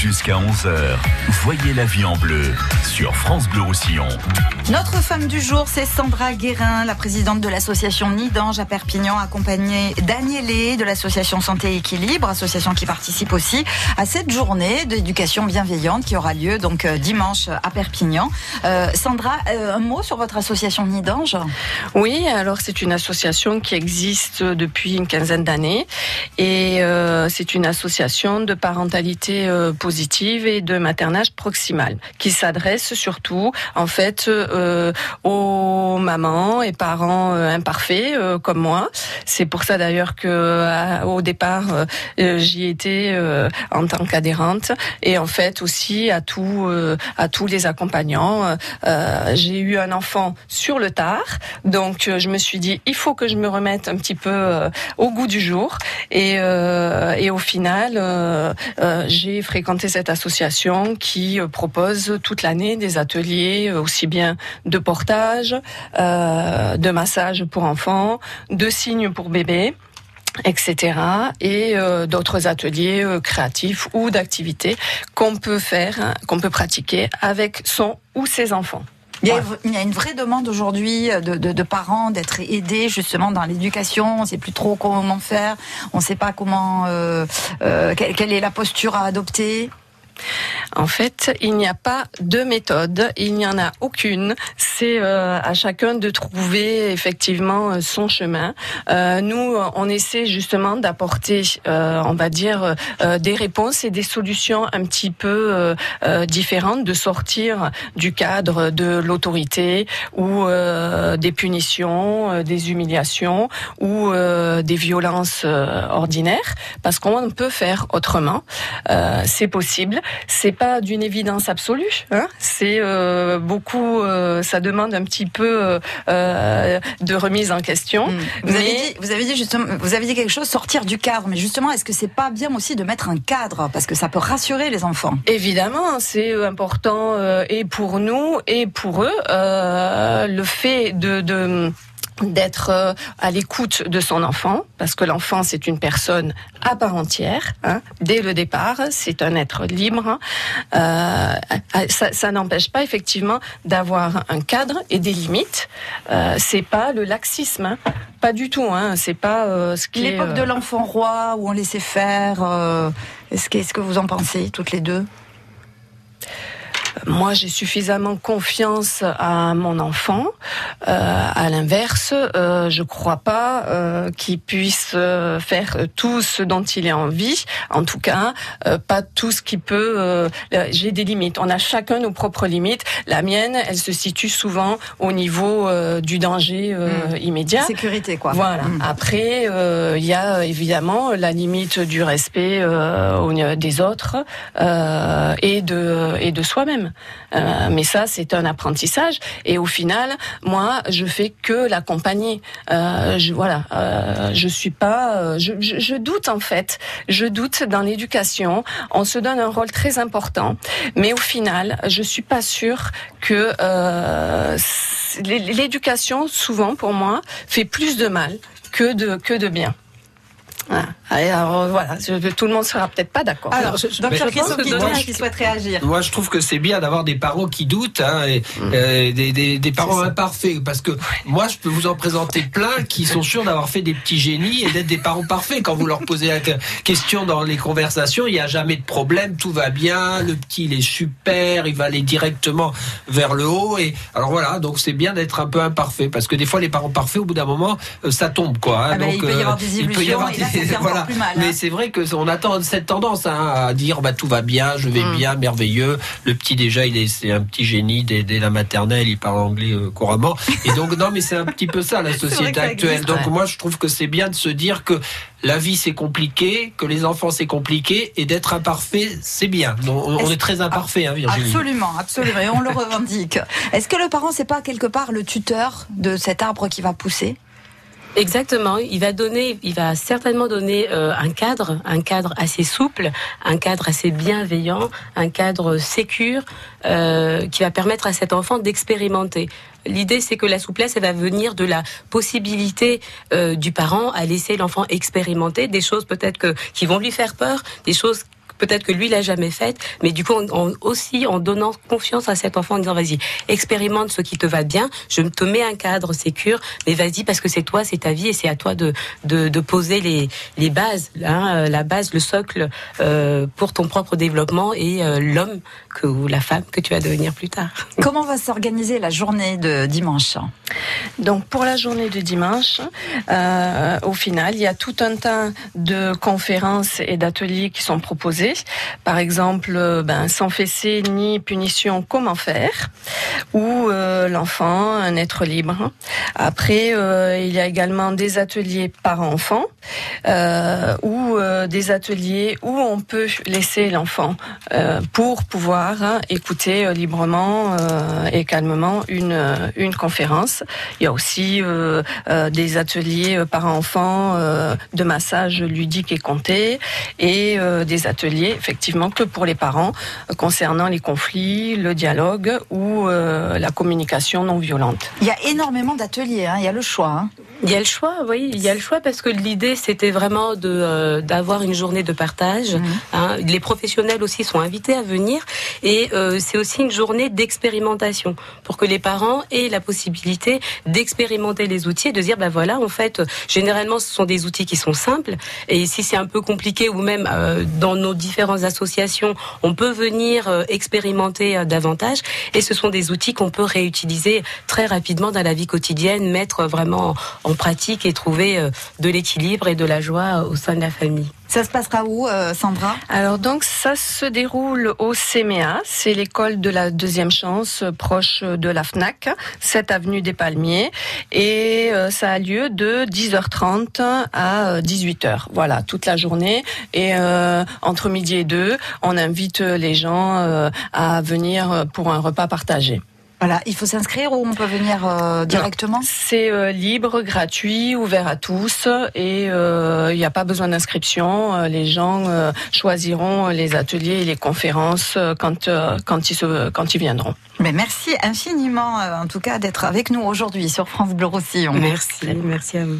Jusqu'à 11h, voyez la vie en bleu sur France Bleu Roussillon. Notre femme du jour, c'est Sandra Guérin, la présidente de l'association Nidange à Perpignan, accompagnée d'Agnélé de l'association Santé et Équilibre, association qui participe aussi à cette journée d'éducation bienveillante qui aura lieu donc euh, dimanche à Perpignan. Euh, Sandra, euh, un mot sur votre association Nidange? Oui, alors c'est une association qui existe depuis une quinzaine d'années et euh, c'est une association de parentalité euh, positive et de maternage proximal qui s'adresse surtout en fait euh, aux mamans et parents euh, imparfaits euh, comme moi. C'est pour ça d'ailleurs que euh, au départ euh, j'y étais en tant qu'adhérente et en fait aussi à euh, à tous les accompagnants. J'ai eu un enfant sur le tard, donc je me suis dit il faut que je me remette un petit peu au goût du jour et, et au final j'ai fréquenté cette association qui euh, propose toute l'année des ateliers euh, aussi bien de portage, euh, de massage pour enfants, de signes pour bébés etc. et d'autres ateliers créatifs ou d'activités qu'on peut faire, qu'on peut pratiquer avec son ou ses enfants. Il y, a, il y a une vraie demande aujourd'hui de, de, de parents d'être aidés justement dans l'éducation. On ne sait plus trop comment faire. On ne sait pas comment, euh, euh, quelle, quelle est la posture à adopter. En fait, il n'y a pas de méthode, il n'y en a aucune. C'est euh, à chacun de trouver effectivement euh, son chemin. Euh, nous, on essaie justement d'apporter, euh, on va dire, euh, des réponses et des solutions un petit peu euh, euh, différentes, de sortir du cadre de l'autorité ou euh, des punitions, euh, des humiliations ou euh, des violences euh, ordinaires, parce qu'on peut faire autrement. Euh, c'est possible. C'est pas d'une évidence absolue. Hein c'est euh, beaucoup. euh, ça demande un petit peu euh, de remise en question. Mmh. Vous, Mais- avez dit, vous avez dit justement, vous avez dit quelque chose, sortir du cadre. Mais justement, est-ce que c'est pas bien aussi de mettre un cadre? Parce que ça peut rassurer les enfants Évidemment, c'est important et pour nous et pour eux le fait de, de d'être euh, à l'écoute de son enfant, parce que l'enfant c'est une personne à part entière. Hein, dès le départ, c'est un être libre. Euh, ça, ça n'empêche pas effectivement d'avoir un cadre et des limites. Euh, c'est pas le laxisme, hein, pas du tout. Hein, c'est pas euh, ce qui est, L'époque de euh, l'enfant roi où on laissait faire. euh, est-ce que, est-ce que vous en pensez toutes les deux? Moi, j'ai suffisamment confiance à mon enfant. Euh, à l'inverse, euh, je crois pas euh, qu'il puisse euh, faire tout ce dont il a envie. En tout cas, euh, pas tout ce qui peut. euh, j'ai des limites. On a chacun nos propres limites. La mienne, elle se situe souvent au niveau euh, du danger euh, immédiat. Sécurité, quoi. Voilà. Mm. Après, euh, il y a évidemment la limite du respect euh, des autres euh, et de et de soi-même. Euh, mais ça, c'est un apprentissage. Et au final, moi, je fais que l'accompagner. Euh, je, voilà, euh, je suis pas. Je, doute en fait. Je doute dans l'éducation. On se donne un rôle très important, mais au final, je suis pas sûre que l'éducation, souvent pour moi, fait plus de mal que de que de bien. Voilà. Alors voilà, je- tout le monde sera peut-être pas d'accord. Alors, je- je- docteur qui souhaite réagir. Moi, je trouve que c'est bien d'avoir des parents qui doutent, hein, et, euh, des, des, des parents imparfaits, parce que moi, je peux vous en présenter plein qui sont sûrs d'avoir fait des petits génies et d'être des parents parfaits. Quand vous leur posez la que- question dans les conversations, il n'y a jamais de problème, tout va bien, le petit il est super, il va aller directement vers le haut. Et alors voilà, donc c'est bien d'être un peu imparfait, parce que des fois les parents parfaits, au bout d'un moment, euh, ça tombe quoi. hein. Ah donc il peut y avoir euh, des il peut y illusions, plus mal, hein. Mais c'est vrai que on attend cette tendance hein, à dire bah tout va bien, je vais Mm. bien, merveilleux. Le petit déjà, il est c'est un petit génie dès, dès la maternelle, il parle anglais euh, couramment. Et donc non, mais c'est un petit peu ça la société actuelle. existe, donc ouais. moi, je trouve que c'est bien de se dire que la vie c'est compliqué, que les enfants c'est compliqué, et d'être imparfait c'est bien. Donc, on, Est-ce- est très imparfait, hein, Virginie. Absolument, absolument, et on le revendique. Est-ce que le parent, c'est pas quelque part le tuteur de cet arbre qui va pousser? Exactement. Il va donner, il va certainement donner euh, un cadre, un cadre assez souple, un cadre assez bienveillant, un cadre sécure euh, qui va permettre à cet enfant d'expérimenter. L'idée, c'est que la souplesse, elle va venir de la possibilité euh, du parent à laisser l'enfant expérimenter des choses peut-être qui vont lui faire peur, des choses peut-être que lui l'a jamais faite, mais du coup aussi en donnant confiance à cet enfant en disant vas-y, expérimente ce qui te va bien, je te mets un cadre sécure, mais vas-y parce que c'est toi, c'est ta vie et c'est à toi de, de, poser les, les bases, hein, la base, le socle euh, pour ton propre développement et euh, l'homme ou la femme que tu vas devenir plus tard. Comment va s'organiser la journée de dimanche? Donc pour la journée de dimanche, euh, au final, il y a tout un tas de conférences et d'ateliers qui sont proposés. Par exemple, euh, ben, sans fessée ni punition, comment faire? Ou euh, l'enfant, un être libre. Après, il y a également des ateliers parents-enfants ou des ateliers où on peut laisser l'enfant pour pouvoir écouter librement et calmement une, une conférence. Il y a aussi des ateliers parents-enfants de massage ludique et compté et des ateliers effectivement que pour les parents euh, concernant les conflits, le dialogue ou euh, la communication non violente. Il y a énormément d'ateliers, hein, il y a le choix. Hein. Il y a le choix, oui, il y a le choix parce que l'idée c'était vraiment de euh, d'avoir une journée de partage. Mhm. Hein. Les professionnels aussi sont invités à venir et euh, c'est aussi une journée d'expérimentation pour que les parents aient la possibilité d'expérimenter les outils et de dire ben voilà en fait généralement ce sont des outils qui sont simples et si c'est un peu compliqué ou même euh, dans nos différentes associations on peut venir expérimenter davantage et ce sont des outils qu'on peut réutiliser très rapidement dans la vie quotidienne, mettre vraiment en en pratique et trouver euh, de l'équilibre et de la joie au sein de la famille. Ça se passera où, euh, Sandra? Alors donc ça se déroule au CMA, c'est l'école de la deuxième chance, euh, proche de la FNAC, 7 avenue des Palmiers, et ça a lieu de 10h30 à 18h. Voilà, toute la journée. Et entre midi et deux, on invite les gens à venir pour un repas partagé. Voilà, il faut s'inscrire ou on peut venir euh, directement? C'est euh, libre, gratuit, ouvert à tous et euh, il n'y a pas besoin d'inscription. les gens choisiront les ateliers et les conférences quand quand ils se, quand ils viendront. Mais merci infiniment en tout cas d'être avec nous aujourd'hui sur France Bleu Roussillon. Merci, merci à vous.